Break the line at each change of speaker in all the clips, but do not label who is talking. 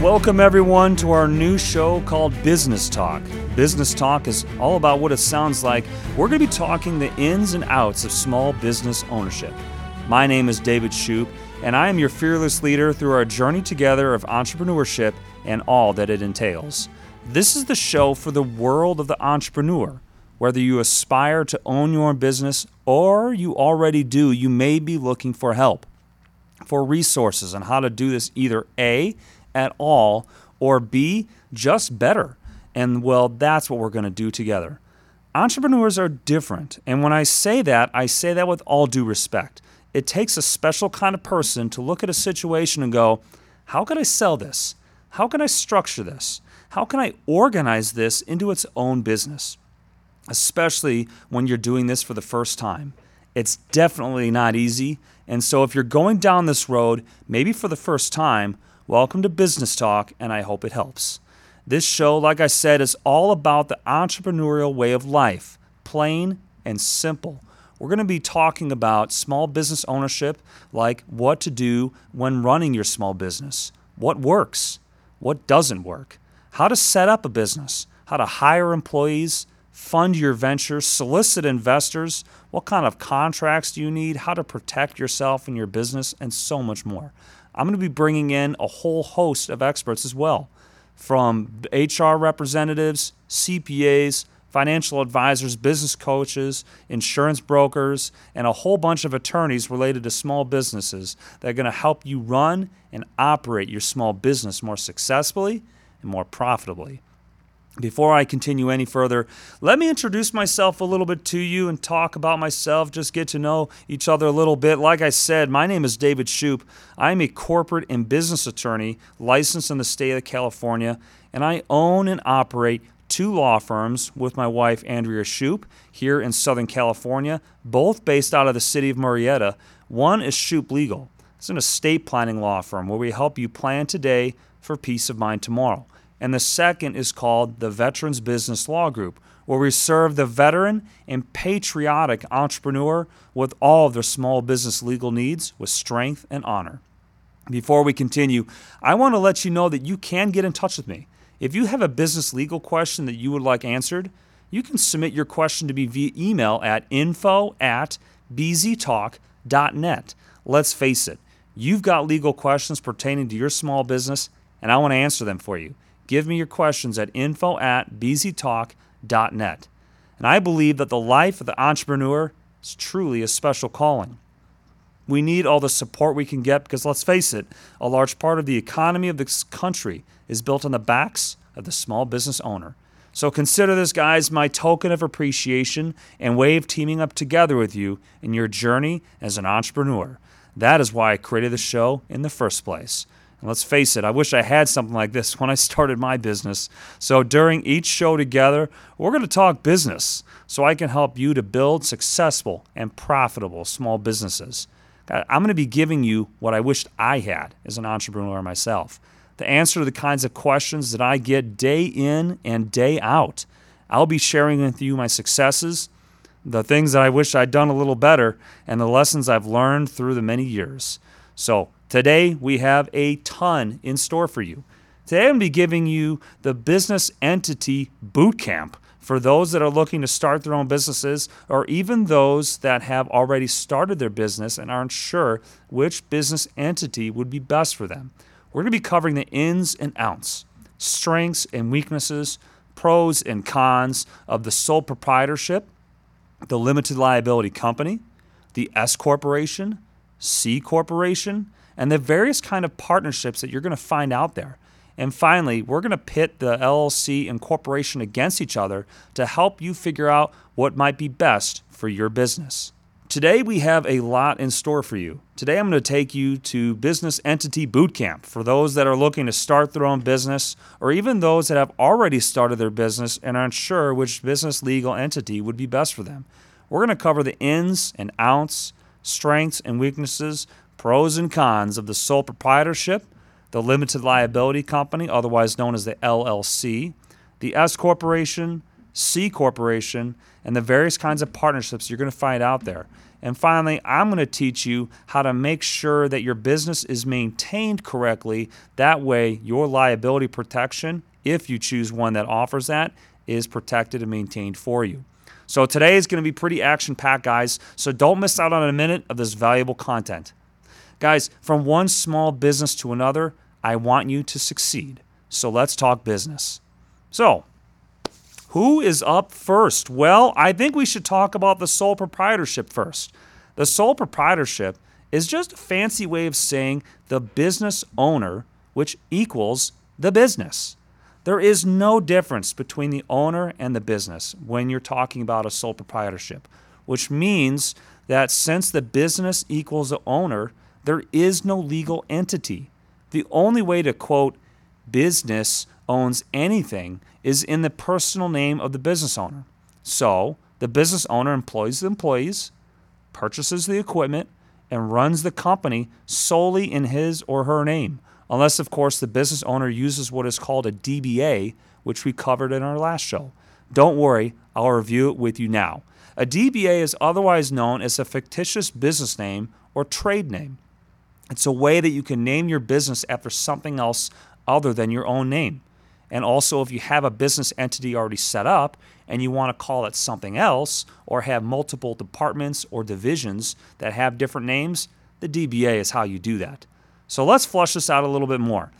welcome everyone to our new show called Business Talk. Business Talk is all about what it sounds like. We're going to be talking the ins and outs of small business ownership. My name is David Shoup, and I am your fearless leader through our journey together of entrepreneurship and all that it entails. This is the show for the world of the entrepreneur. Whether you aspire to own your own business or you already do, you may be looking for help, for resources on how to do this either A, at all, or B, just better. And well, that's what we're going to do together. Entrepreneurs are different. And when I say that, I say that with all due respect. It takes a special kind of person to look at a situation and go, how can I sell this? How can I structure this? How can I organize this into its own business? Especially when you're doing this for the first time. It's definitely not easy. And so, if you're going down this road, maybe for the first time, welcome to Business Talk, and I hope it helps. This show, like I said, is all about the entrepreneurial way of life, plain and simple. We're going to be talking about small business ownership, like what to do when running your small business, what works, what doesn't work, how to set up a business, how to hire employees, fund your venture, solicit investors, what kind of contracts do you need, how to protect yourself and your business, and so much more. I'm going to be bringing in a whole host of experts as well from HR representatives, CPAs, financial advisors, business coaches, insurance brokers, and a whole bunch of attorneys related to small businesses that are going to help you run and operate your small business more successfully and more profitably. Before I continue any further, let me introduce myself a little bit to you and talk about myself, just get to know each other a little bit. Like I said, my name is David Shoup. I'm a corporate and business attorney licensed in the state of California, and I own and operate two law firms with my wife, Andrea Shoup, here in Southern California, both based out of the city of Murrieta. One is Shoup Legal. It's an estate planning law firm where we help you plan today for peace of mind tomorrow and the second is called the Veterans Business Law Group, where we serve the veteran and patriotic entrepreneur with all of their small business legal needs with strength and honor. Before we continue, I want to let you know that you can get in touch with me. If you have a business legal question that you would like answered, you can submit your question to me via email at info at bztalk.net. Let's face it, you've got legal questions pertaining to your small business, and I want to answer them for you give me your questions at info at bztalk.net. And I believe that the life of the entrepreneur is truly a special calling. We need all the support we can get because let's face it, a large part of the economy of this country is built on the backs of the small business owner. So consider this, guys, my token of appreciation and way of teaming up together with you in your journey as an entrepreneur. That is why I created the show in the first place. Let's face it, I wish I had something like this when I started my business. So during each show together, we're going to talk business so I can help you to build successful and profitable small businesses. I'm going to be giving you what I wished I had as an entrepreneur myself the answer to the kinds of questions that I get day in and day out. I'll be sharing with you my successes, the things that I wish I'd done a little better, and the lessons I've learned through the many years. So, Today, we have a ton in store for you. Today, I'm going to be giving you the Business Entity Boot Camp for those that are looking to start their own businesses or even those that have already started their business and aren't sure which business entity would be best for them. We're going to be covering the ins and outs, strengths and weaknesses, pros and cons of the sole proprietorship, the limited liability company, the S corporation, C corporation, and the various kind of partnerships that you're going to find out there. And finally, we're going to pit the LLC and corporation against each other to help you figure out what might be best for your business. Today, we have a lot in store for you. Today, I'm going to take you to Business Entity Bootcamp for those that are looking to start their own business or even those that have already started their business and aren't sure which business legal entity would be best for them. We're going to cover the ins and outs, strengths and weaknesses pros and cons of the sole proprietorship, the limited liability company, otherwise known as the LLC, the S corporation, C corporation, and the various kinds of partnerships you're going to find out there. And finally, I'm going to teach you how to make sure that your business is maintained correctly. That way, your liability protection, if you choose one that offers that, is protected and maintained for you. So today is going to be pretty action packed, guys. So don't miss out on a minute of this valuable content. Guys, from one small business to another, I want you to succeed. So let's talk business. So, who is up first? Well, I think we should talk about the sole proprietorship first. The sole proprietorship is just a fancy way of saying the business owner, which equals the business. There is no difference between the owner and the business when you're talking about a sole proprietorship, which means that since the business equals the owner, there is no legal entity. The only way to quote business owns anything is in the personal name of the business owner. So, the business owner employs the employees, purchases the equipment, and runs the company solely in his or her name unless, of course, the business owner uses what is called a DBA, which we covered in our last show. Don't worry, I'll review it with you now. A DBA is otherwise known as a fictitious business name or trade name. It's a way that you can name your business after something else other than your own name. And also, if you have a business entity already set up and you want to call it something else or have multiple departments or divisions that have different names, the DBA is how you do that. So let's flush this out a little bit more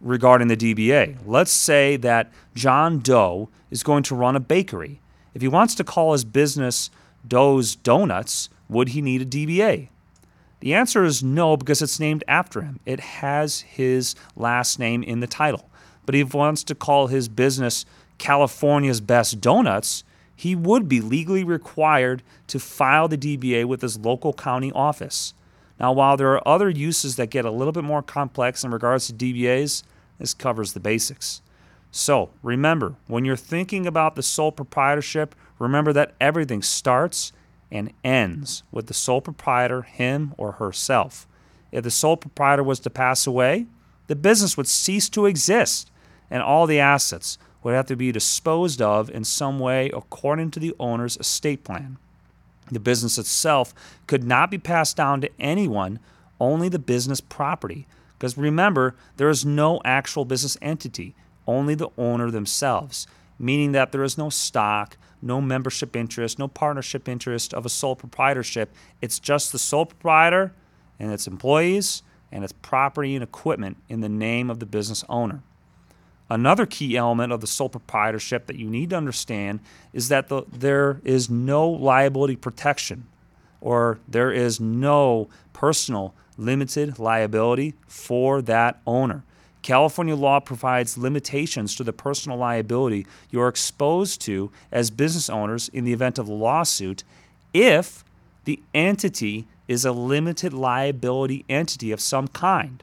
regarding the DBA. Let's say that John Doe is going to run a bakery. If he wants to call his business Doe's Donuts, would he need a DBA? The answer is no because it's named after him. It has his last name in the title. But if he wants to call his business California's Best Donuts, he would be legally required to file the DBA with his local county office. Now, while there are other uses that get a little bit more complex in regards to DBAs, this covers the basics. So remember, when you're thinking about the sole proprietorship, remember that everything starts and ends with the sole proprietor, him or herself. If the sole proprietor was to pass away, the business would cease to exist, and all the assets would have to be disposed of in some way according to the owner's estate plan. The business itself could not be passed down to anyone, only the business property. Because remember, there is no actual business entity, only the owner themselves, meaning that there is no stock, no membership interest, no partnership interest of a sole proprietorship. It's just the sole proprietor and its employees and its property and equipment in the name of the business owner. Another key element of the sole proprietorship that you need to understand is that the, there is no liability protection or there is no personal limited liability for that owner. California law provides limitations to the personal liability you are exposed to as business owners in the event of a lawsuit if the entity is a limited liability entity of some kind.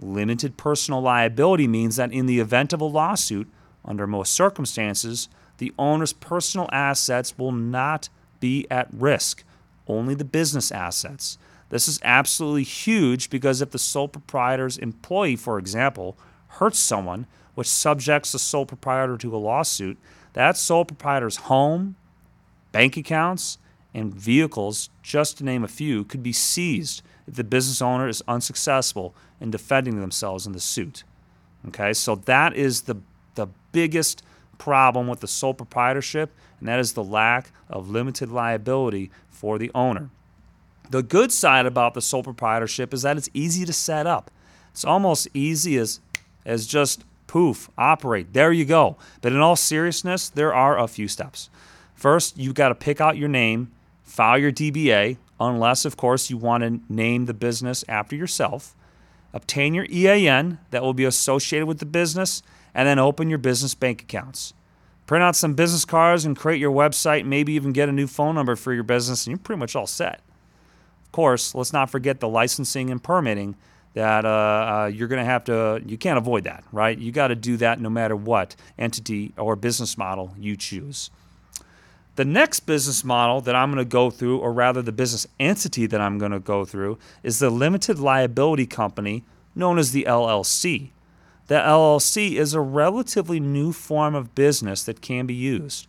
Limited personal liability means that in the event of a lawsuit, under most circumstances, the owner's personal assets will not be at risk, only the business assets. This is absolutely huge because if the sole proprietor's employee, for example, hurts someone, which subjects the sole proprietor to a lawsuit, that sole proprietor's home, bank accounts, and vehicles, just to name a few, could be seized if the business owner is unsuccessful in defending themselves in the suit. Okay, so that is the, the biggest problem with the sole proprietorship, and that is the lack of limited liability for the owner. The good side about the sole proprietorship is that it's easy to set up. It's almost easy as as just poof, operate. There you go. But in all seriousness, there are a few steps. First, you've got to pick out your name, file your DBA, unless, of course, you want to name the business after yourself. Obtain your EIN that will be associated with the business, and then open your business bank accounts. Print out some business cards and create your website, maybe even get a new phone number for your business, and you're pretty much all set. Of course, let's not forget the licensing and permitting that uh, uh, you're going to have to, you can't avoid that, right? You got to do that no matter what entity or business model you choose. The next business model that I'm going to go through, or rather the business entity that I'm going to go through, is the limited liability company known as the LLC. The LLC is a relatively new form of business that can be used.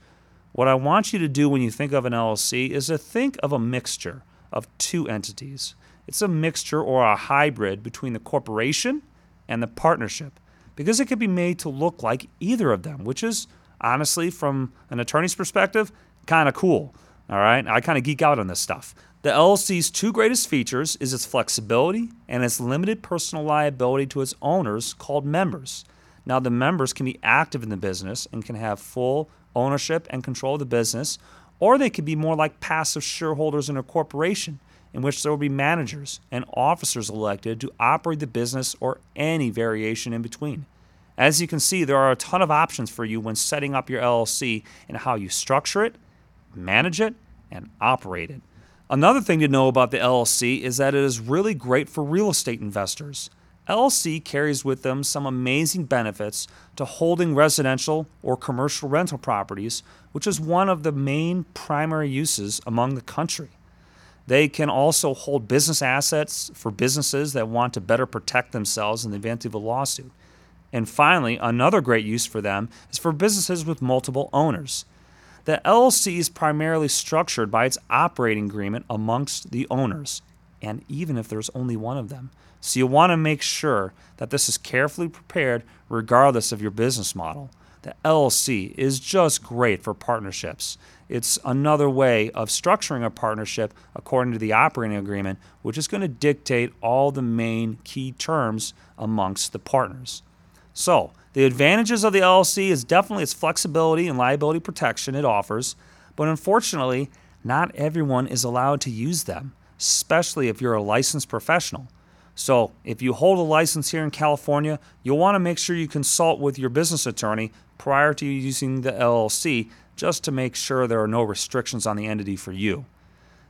What I want you to do when you think of an LLC is to think of a mixture of two entities. It's a mixture or a hybrid between the corporation and the partnership because it could be made to look like either of them, which is honestly, from an attorney's perspective, kind of cool. All right, I kind of geek out on this stuff. The LLC's two greatest features is its flexibility and its limited personal liability to its owners called members. Now, the members can be active in the business and can have full ownership and control of the business, or they could be more like passive shareholders in a corporation in which there will be managers and officers elected to operate the business or any variation in between. As you can see, there are a ton of options for you when setting up your LLC and how you structure it, manage it, and operate it. Another thing to know about the LLC is that it is really great for real estate investors. LLC carries with them some amazing benefits to holding residential or commercial rental properties, which is one of the main primary uses among the country. They can also hold business assets for businesses that want to better protect themselves in the event of a lawsuit. And finally, another great use for them is for businesses with multiple owners. The LLC is primarily structured by its operating agreement amongst the owners, and even if there's only one of them. So you want to make sure that this is carefully prepared regardless of your business model. The LLC is just great for partnerships. It's another way of structuring a partnership according to the operating agreement, which is going to dictate all the main key terms amongst the partners. So, the advantages of the LLC is definitely its flexibility and liability protection it offers, but unfortunately, not everyone is allowed to use them, especially if you're a licensed professional. So, if you hold a license here in California, you'll want to make sure you consult with your business attorney prior to using the LLC just to make sure there are no restrictions on the entity for you.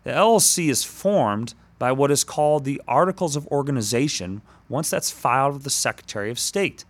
The LLC is formed by what is called the Articles of Organization once that's filed with the Secretary of State.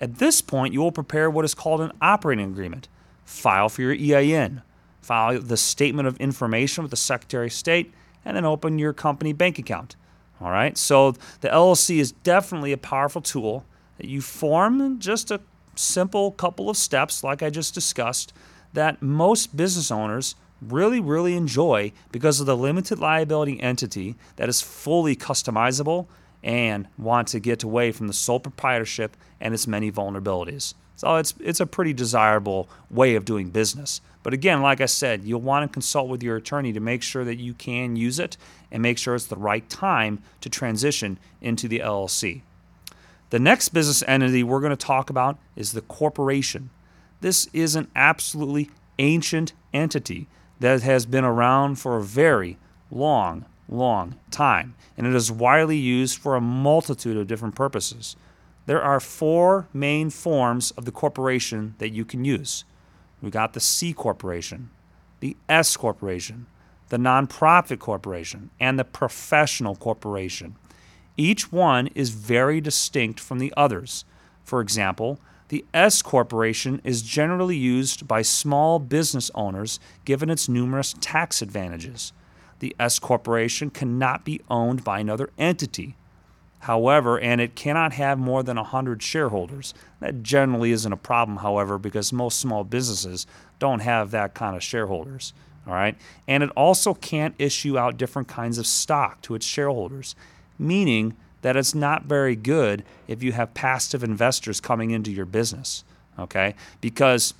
At this point, you will prepare what is called an operating agreement, file for your EIN, file the statement of information with the Secretary of State, and then open your company bank account. All right, so the LLC is definitely a powerful tool that you form in just a simple couple of steps, like I just discussed, that most business owners really, really enjoy because of the limited liability entity that is fully customizable and want to get away from the sole proprietorship and its many vulnerabilities. So it's it's a pretty desirable way of doing business. But again, like I said, you'll want to consult with your attorney to make sure that you can use it and make sure it's the right time to transition into the LLC. The next business entity we're going to talk about is the corporation. This is an absolutely ancient entity that has been around for a very long long time, and it is widely used for a multitude of different purposes. There are four main forms of the corporation that you can use. We got the C corporation, the S corporation, the nonprofit corporation, and the professional corporation. Each one is very distinct from the others. For example, the S corporation is generally used by small business owners given its numerous tax advantages the S corporation cannot be owned by another entity. However, and it cannot have more than 100 shareholders. That generally isn't a problem, however, because most small businesses don't have that kind of shareholders. All right. And it also can't issue out different kinds of stock to its shareholders, meaning that it's not very good if you have passive investors coming into your business. Okay. Because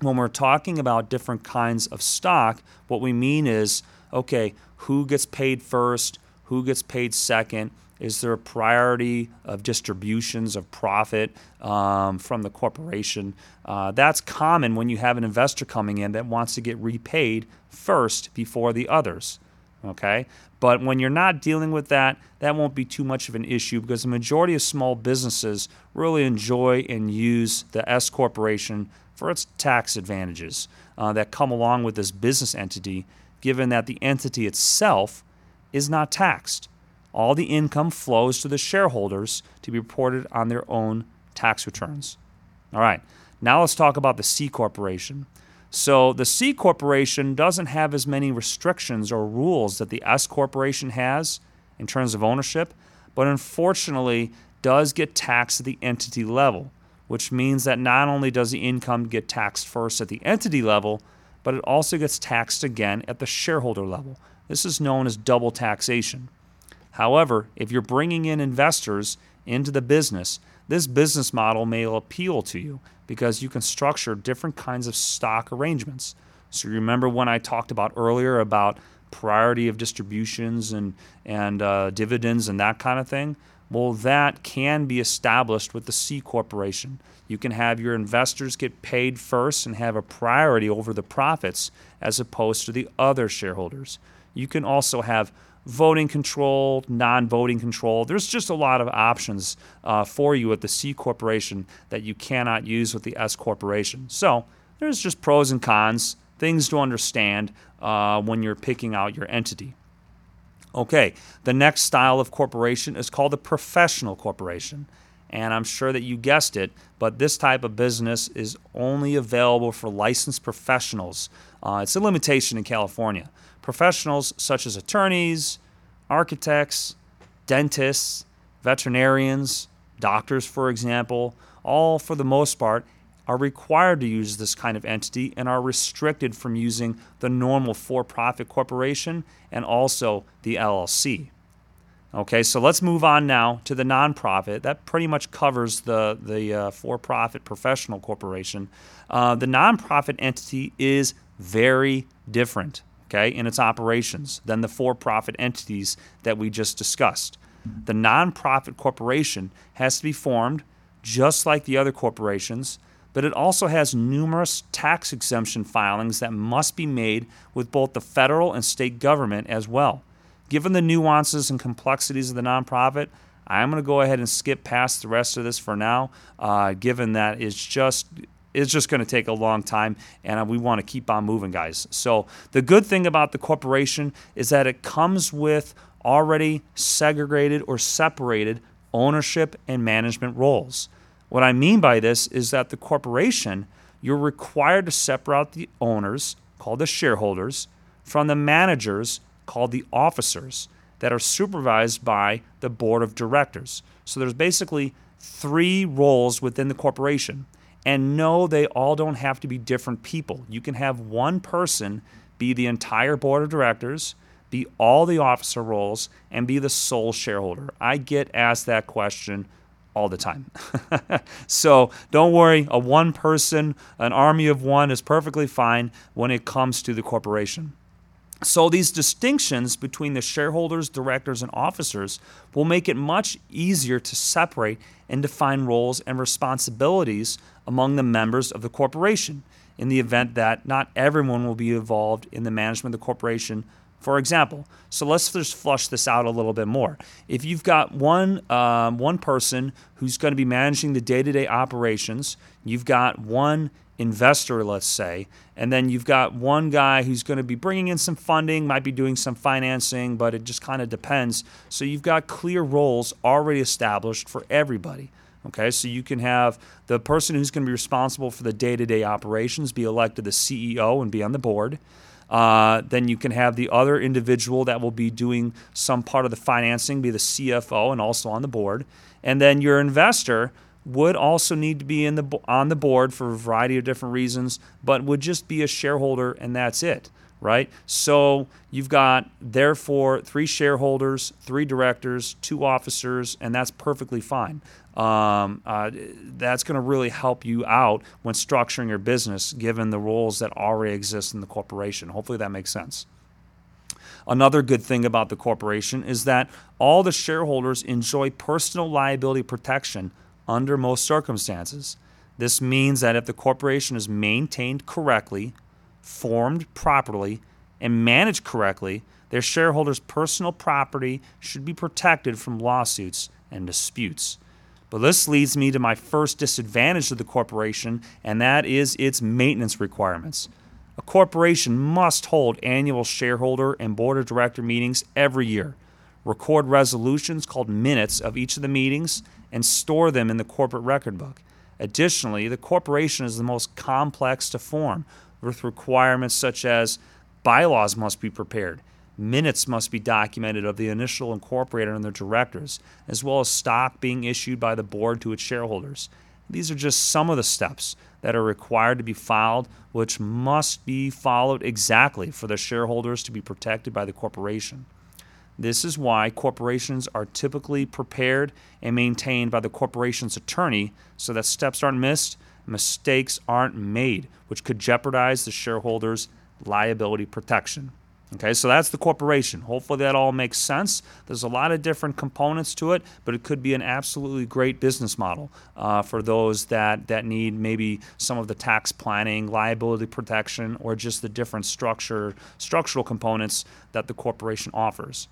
when we're talking about different kinds of stock, what we mean is okay, who gets paid first, who gets paid second. Is there a priority of distributions of profit um, from the corporation? Uh, that's common when you have an investor coming in that wants to get repaid first before the others. Okay? But when you're not dealing with that, that won't be too much of an issue because the majority of small businesses really enjoy and use the S corporation for its tax advantages uh, that come along with this business entity given that the entity itself is not taxed. All the income flows to the shareholders to be reported on their own tax returns. All right, now let's talk about the C Corporation. So, the C Corporation doesn't have as many restrictions or rules that the S Corporation has in terms of ownership, but unfortunately does get taxed at the entity level, which means that not only does the income get taxed first at the entity level, but it also gets taxed again at the shareholder level. This is known as double taxation. However, if you're bringing in investors into the business, this business model may appeal to you because you can structure different kinds of stock arrangements. So remember when I talked about earlier about priority of distributions and and uh, dividends and that kind of thing. Well, that can be established with the C corporation. You can have your investors get paid first and have a priority over the profits as opposed to the other shareholders. You can also have voting control, non voting control. There's just a lot of options uh, for you at the C corporation that you cannot use with the S corporation. So there's just pros and cons, things to understand uh, when you're picking out your entity. Okay, the next style of corporation is called a professional corporation. And I'm sure that you guessed it, but this type of business is only available for licensed professionals. Uh, it's a limitation in California. Professionals such as attorneys, architects, dentists, veterinarians, doctors, for example, all for the most part are required to use this kind of entity and are restricted from using the normal for profit corporation and also the LLC. Okay, so let's move on now to the nonprofit. That pretty much covers the, the uh, for profit professional corporation. Uh, the nonprofit entity is very different okay, in its operations than the for profit entities that we just discussed. The nonprofit corporation has to be formed just like the other corporations, but it also has numerous tax exemption filings that must be made with both the federal and state government as well. Given the nuances and complexities of the nonprofit, I'm going to go ahead and skip past the rest of this for now, uh, given that it's just it's just going to take a long time, and we want to keep on moving, guys. So, the good thing about the corporation is that it comes with already segregated or separated ownership and management roles. What I mean by this is that the corporation, you're required to separate out the owners, called the shareholders, from the managers, called the officers, that are supervised by the board of directors. So, there's basically three roles within the corporation. And no, they all don't have to be different people. You can have one person be the entire board of directors, be all the officer roles, and be the sole shareholder. I get asked that question all the time. so don't worry, a one person, an army of one is perfectly fine when it comes to the corporation. So, these distinctions between the shareholders, directors, and officers will make it much easier to separate and define roles and responsibilities among the members of the corporation in the event that not everyone will be involved in the management of the corporation. For example, so let's just flush this out a little bit more. If you've got one um, one person who's going to be managing the day-to-day operations, you've got one investor, let's say, and then you've got one guy who's going to be bringing in some funding, might be doing some financing, but it just kind of depends. So you've got clear roles already established for everybody. Okay, so you can have the person who's going to be responsible for the day to day operations be elected the CEO and be on the board. Uh, then you can have the other individual that will be doing some part of the financing be the CFO and also on the board. And then your investor would also need to be in the on the board for a variety of different reasons, but would just be a shareholder and that's it, right? So you've got therefore three shareholders, three directors, two officers, and that's perfectly fine. Um, uh, that's going to really help you out when structuring your business, given the roles that already exist in the corporation. Hopefully that makes sense. Another good thing about the corporation is that all the shareholders enjoy personal liability protection under most circumstances. This means that if the corporation is maintained correctly, formed properly, and managed correctly, their shareholders' personal property should be protected from lawsuits and disputes. But this leads me to my first disadvantage of the corporation, and that is its maintenance requirements. A corporation must hold annual shareholder and board of director meetings every year, record resolutions called minutes of each of the meetings, and store them in the corporate record book. Additionally, the corporation is the most complex to form, with requirements such as bylaws must be prepared, minutes must be documented of the initial incorporator and their directors, as well as stock being issued by the board to its shareholders. These are just some of the steps that are required to be filed, which must be followed exactly for the shareholders to be protected by the corporation. This is why corporations are typically prepared and maintained by the corporation's attorney so that steps aren't missed, mistakes aren't made, which could jeopardize the shareholders' liability protection. Okay, so that's the corporation. Hopefully that all makes sense. There's a lot of different components to it, but it could be an absolutely great business model uh, for those that, that need maybe some of the tax planning, liability protection, or just the different structure, structural components that the corporation offers.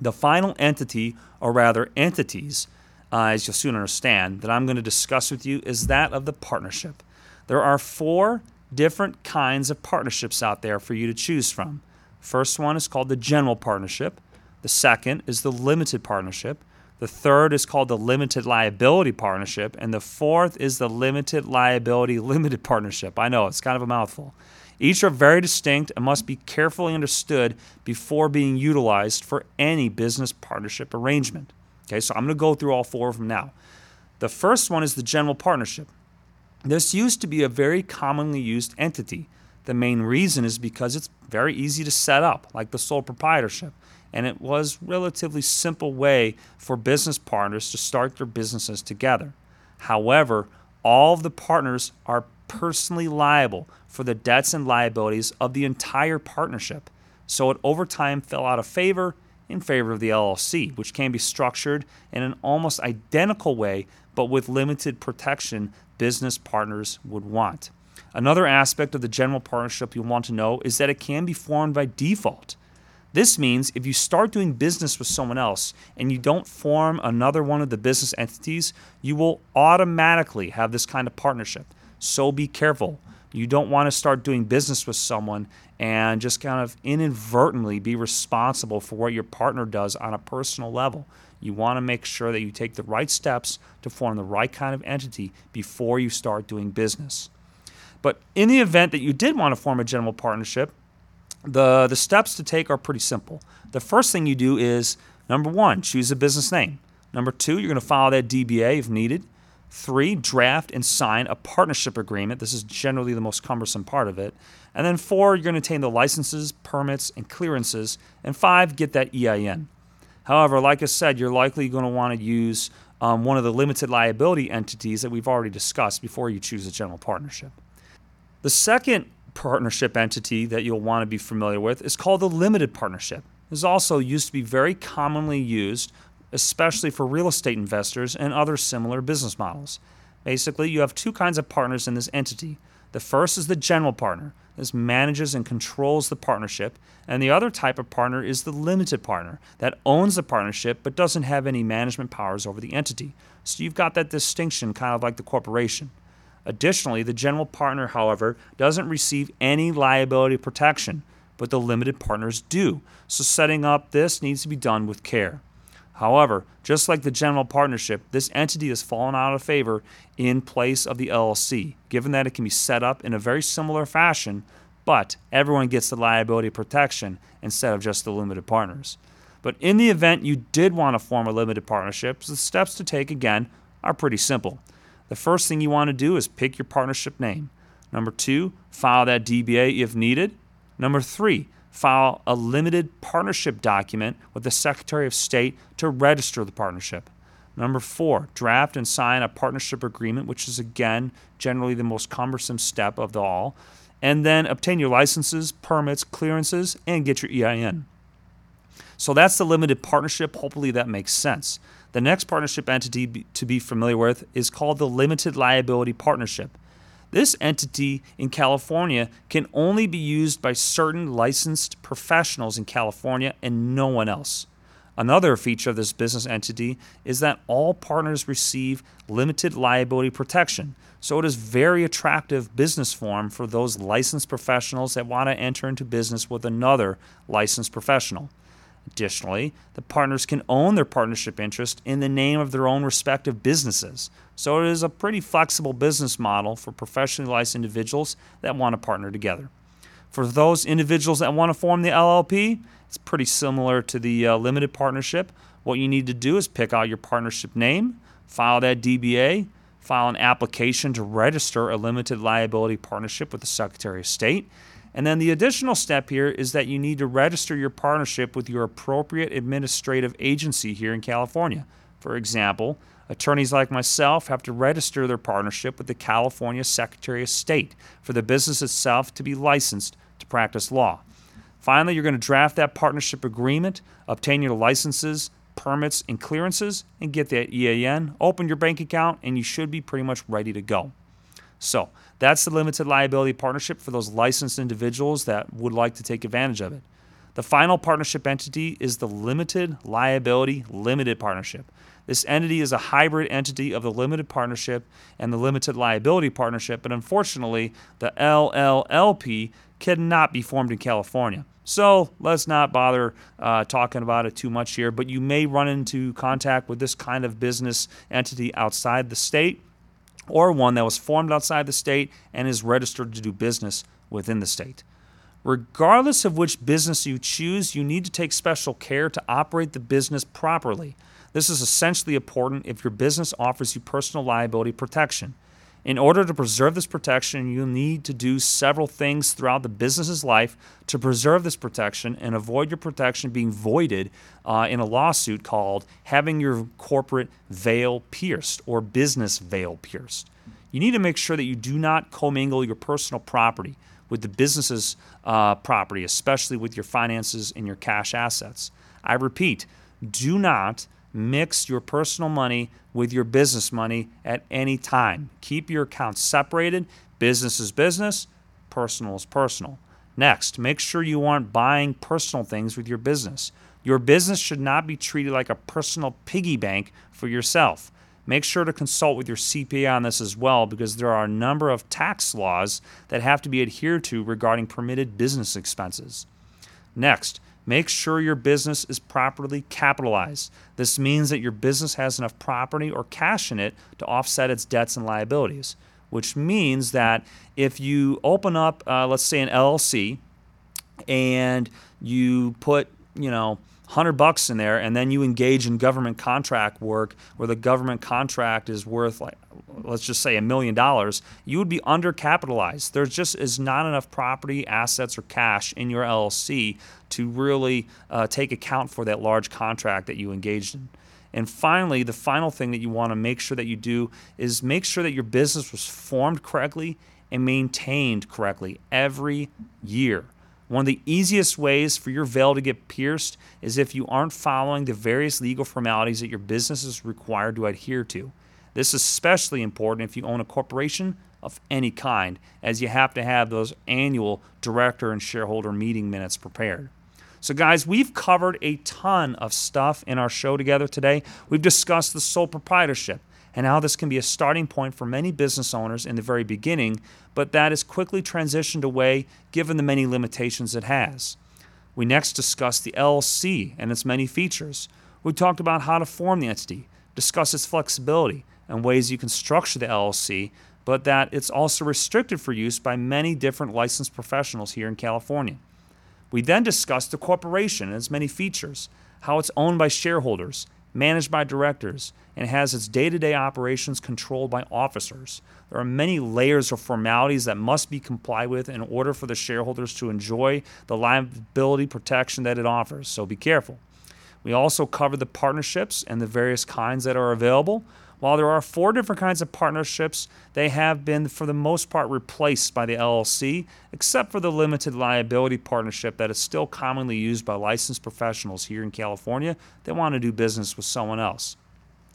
The final entity, or rather entities, uh, as you'll soon understand, that I'm going to discuss with you is that of the partnership. There are four different kinds of partnerships out there for you to choose from. First one is called the general partnership. The second is the limited partnership. The third is called the limited liability partnership. And the fourth is the limited liability limited partnership. I know it's kind of a mouthful. Each are very distinct and must be carefully understood before being utilized for any business partnership arrangement. Okay, so I'm going to go through all four of them now. The first one is the general partnership. This used to be a very commonly used entity. The main reason is because it's very easy to set up, like the sole proprietorship. And it was a relatively simple way for business partners to start their businesses together. However, all of the partners are personally liable for the debts and liabilities of the entire partnership. So it over time fell out of favor in favor of the LLC, which can be structured in an almost identical way, but with limited protection business partners would want. Another aspect of the general partnership you'll want to know is that it can be formed by default. This means if you start doing business with someone else and you don't form another one of the business entities, you will automatically have this kind of partnership. So be careful. You don't want to start doing business with someone and just kind of inadvertently be responsible for what your partner does on a personal level. You want to make sure that you take the right steps to form the right kind of entity before you start doing business. But in the event that you did want to form a general partnership, the, the steps to take are pretty simple. The first thing you do is number one, choose a business name. Number two, you're going to file that DBA if needed. Three, draft and sign a partnership agreement. This is generally the most cumbersome part of it. And then four, you're going to obtain the licenses, permits, and clearances. And five, get that EIN. However, like I said, you're likely going to want to use um, one of the limited liability entities that we've already discussed before you choose a general partnership. The second partnership entity that you'll want to be familiar with is called the limited partnership. This also used to be very commonly used especially for real estate investors and other similar business models. Basically, you have two kinds of partners in this entity. The first is the general partner. This manages and controls the partnership. And the other type of partner is the limited partner that owns the partnership but doesn't have any management powers over the entity. So you've got that distinction kind of like the corporation. Additionally, the general partner, however, doesn't receive any liability protection, but the limited partners do. So setting up this needs to be done with care. However, just like the general partnership, this entity has fallen out of favor in place of the LLC, given that it can be set up in a very similar fashion, but everyone gets the liability protection instead of just the limited partners. But in the event you did want to form a limited partnership, the steps to take again are pretty simple. The first thing you want to do is pick your partnership name. Number two, file that DBA if needed. Number three, file a limited partnership document with the Secretary of State to register the partnership. Number four, draft and sign a partnership agreement, which is again generally the most cumbersome step of the all. And then obtain your licenses, permits, clearances, and get your EIN. So that's the limited partnership. Hopefully that makes sense. The next partnership entity to be familiar with is called the limited liability partnership. This entity in California can only be used by certain licensed professionals in California and no one else. Another feature of this business entity is that all partners receive limited liability protection. So it is very attractive business form for those licensed professionals that want to enter into business with another licensed professional. Additionally, the partners can own their partnership interest in the name of their own respective businesses. So it is a pretty flexible business model for professionally licensed individuals that want to partner together. For those individuals that want to form the LLP, it's pretty similar to the uh, limited partnership. What you need to do is pick out your partnership name, file that DBA, file an application to register a limited liability partnership with the Secretary of State. And then the additional step here is that you need to register your partnership with your appropriate administrative agency here in California. For example, attorneys like myself have to register their partnership with the California Secretary of State for the business itself to be licensed to practice law. Finally, you're going to draft that partnership agreement, obtain your licenses, permits, and clearances, and get that EIN, open your bank account, and you should be pretty much ready to go. So, that's the limited liability partnership for those licensed individuals that would like to take advantage of it. The final partnership entity is the Limited Liability Limited Partnership. This entity is a hybrid entity of the limited partnership and the limited liability partnership, but unfortunately, the LLLP cannot be formed in California. So let's not bother uh, talking about it too much here, but you may run into contact with this kind of business entity outside the state or one that was formed outside the state and is registered to do business within the state. Regardless of which business you choose, you need to take special care to operate the business properly. This is essentially important if your business offers you personal liability protection. In order to preserve this protection, you'll need to do several things throughout the business's life to preserve this protection and avoid your protection being voided uh, in a lawsuit called having your corporate veil pierced or business veil pierced. You need to make sure that you do not commingle your personal property with the business's uh, property, especially with your finances and your cash assets. I repeat, do not mix your personal money with your business money at any time. Keep your accounts separated. Business is business, personal is personal. Next, make sure you aren't buying personal things with your business. Your business should not be treated like a personal piggy bank for yourself. Make sure to consult with your CPA on this as well because there are a number of tax laws that have to be adhered to regarding permitted business expenses. Next, make sure your business is properly capitalized. This means that your business has enough property or cash in it to offset its debts and liabilities, which means that if you open up, uh, let's say, an LLC and you put, you know, 100 bucks in there and then you engage in government contract work where the government contract is worth like let's just say a million dollars you would be undercapitalized. There just is not enough property assets or cash in your llc to really uh, take account for that large contract that you engaged in. And finally the final thing that you want to make sure that you do is make sure that your business was formed correctly and maintained correctly every year one of the easiest ways for your veil to get pierced is if you aren't following the various legal formalities that your business is required to adhere to. This is especially important if you own a corporation of any kind, as you have to have those annual director and shareholder meeting minutes prepared. So, guys, we've covered a ton of stuff in our show together today. We've discussed the sole proprietorship and how this can be a starting point for many business owners in the very beginning, but that is quickly transitioned away given the many limitations it has. We next discussed the LLC and its many features. We talked about how to form the entity, discuss its flexibility, and ways you can structure the LLC, but that it's also restricted for use by many different licensed professionals here in California. We then discussed the corporation and its many features, how it's owned by shareholders, managed by directors, and has its day to day operations controlled by officers. There are many layers of formalities that must be complied with in order for the shareholders to enjoy the liability protection that it offers, so be careful. We also cover the partnerships and the various kinds that are available. While there are four different kinds of partnerships, they have been, for the most part, replaced by the LLC, except for the limited liability partnership that is still commonly used by licensed professionals here in California that want to do business with someone else.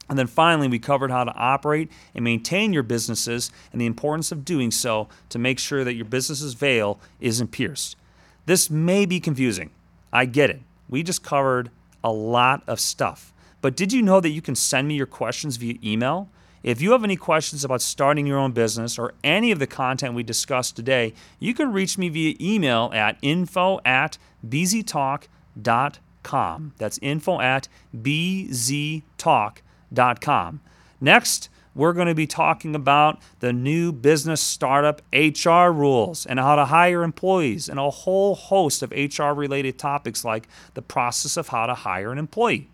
And then finally, we covered how to operate and maintain your businesses and the importance of doing so to make sure that your business's veil isn't pierced. This may be confusing. I get it. We just covered a lot of stuff. But did you know that you can send me your questions via email? If you have any questions about starting your own business or any of the content we discussed today, you can reach me via email at info at bztalk.com. That's info at bztalk.com. Next, we're going to be talking about the new business startup HR rules and how to hire employees and a whole host of HR related topics like the process of how to hire an employee.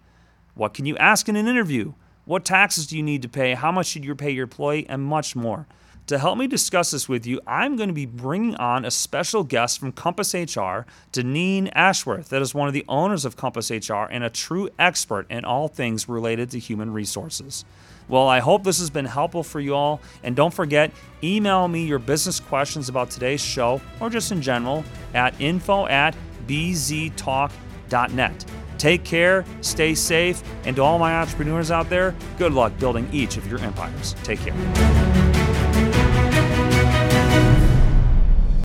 What can you ask in an interview? What taxes do you need to pay? How much should you pay your employee? And much more. To help me discuss this with you, I'm going to be bringing on a special guest from Compass HR, Deneen Ashworth, that is one of the owners of Compass HR and a true expert in all things related to human resources. Well, I hope this has been helpful for you all. And don't forget, email me your business questions about today's show or just in general at info at bztalk.net. Take care, stay safe, and to all my entrepreneurs out there, good luck building each of your empires. Take care.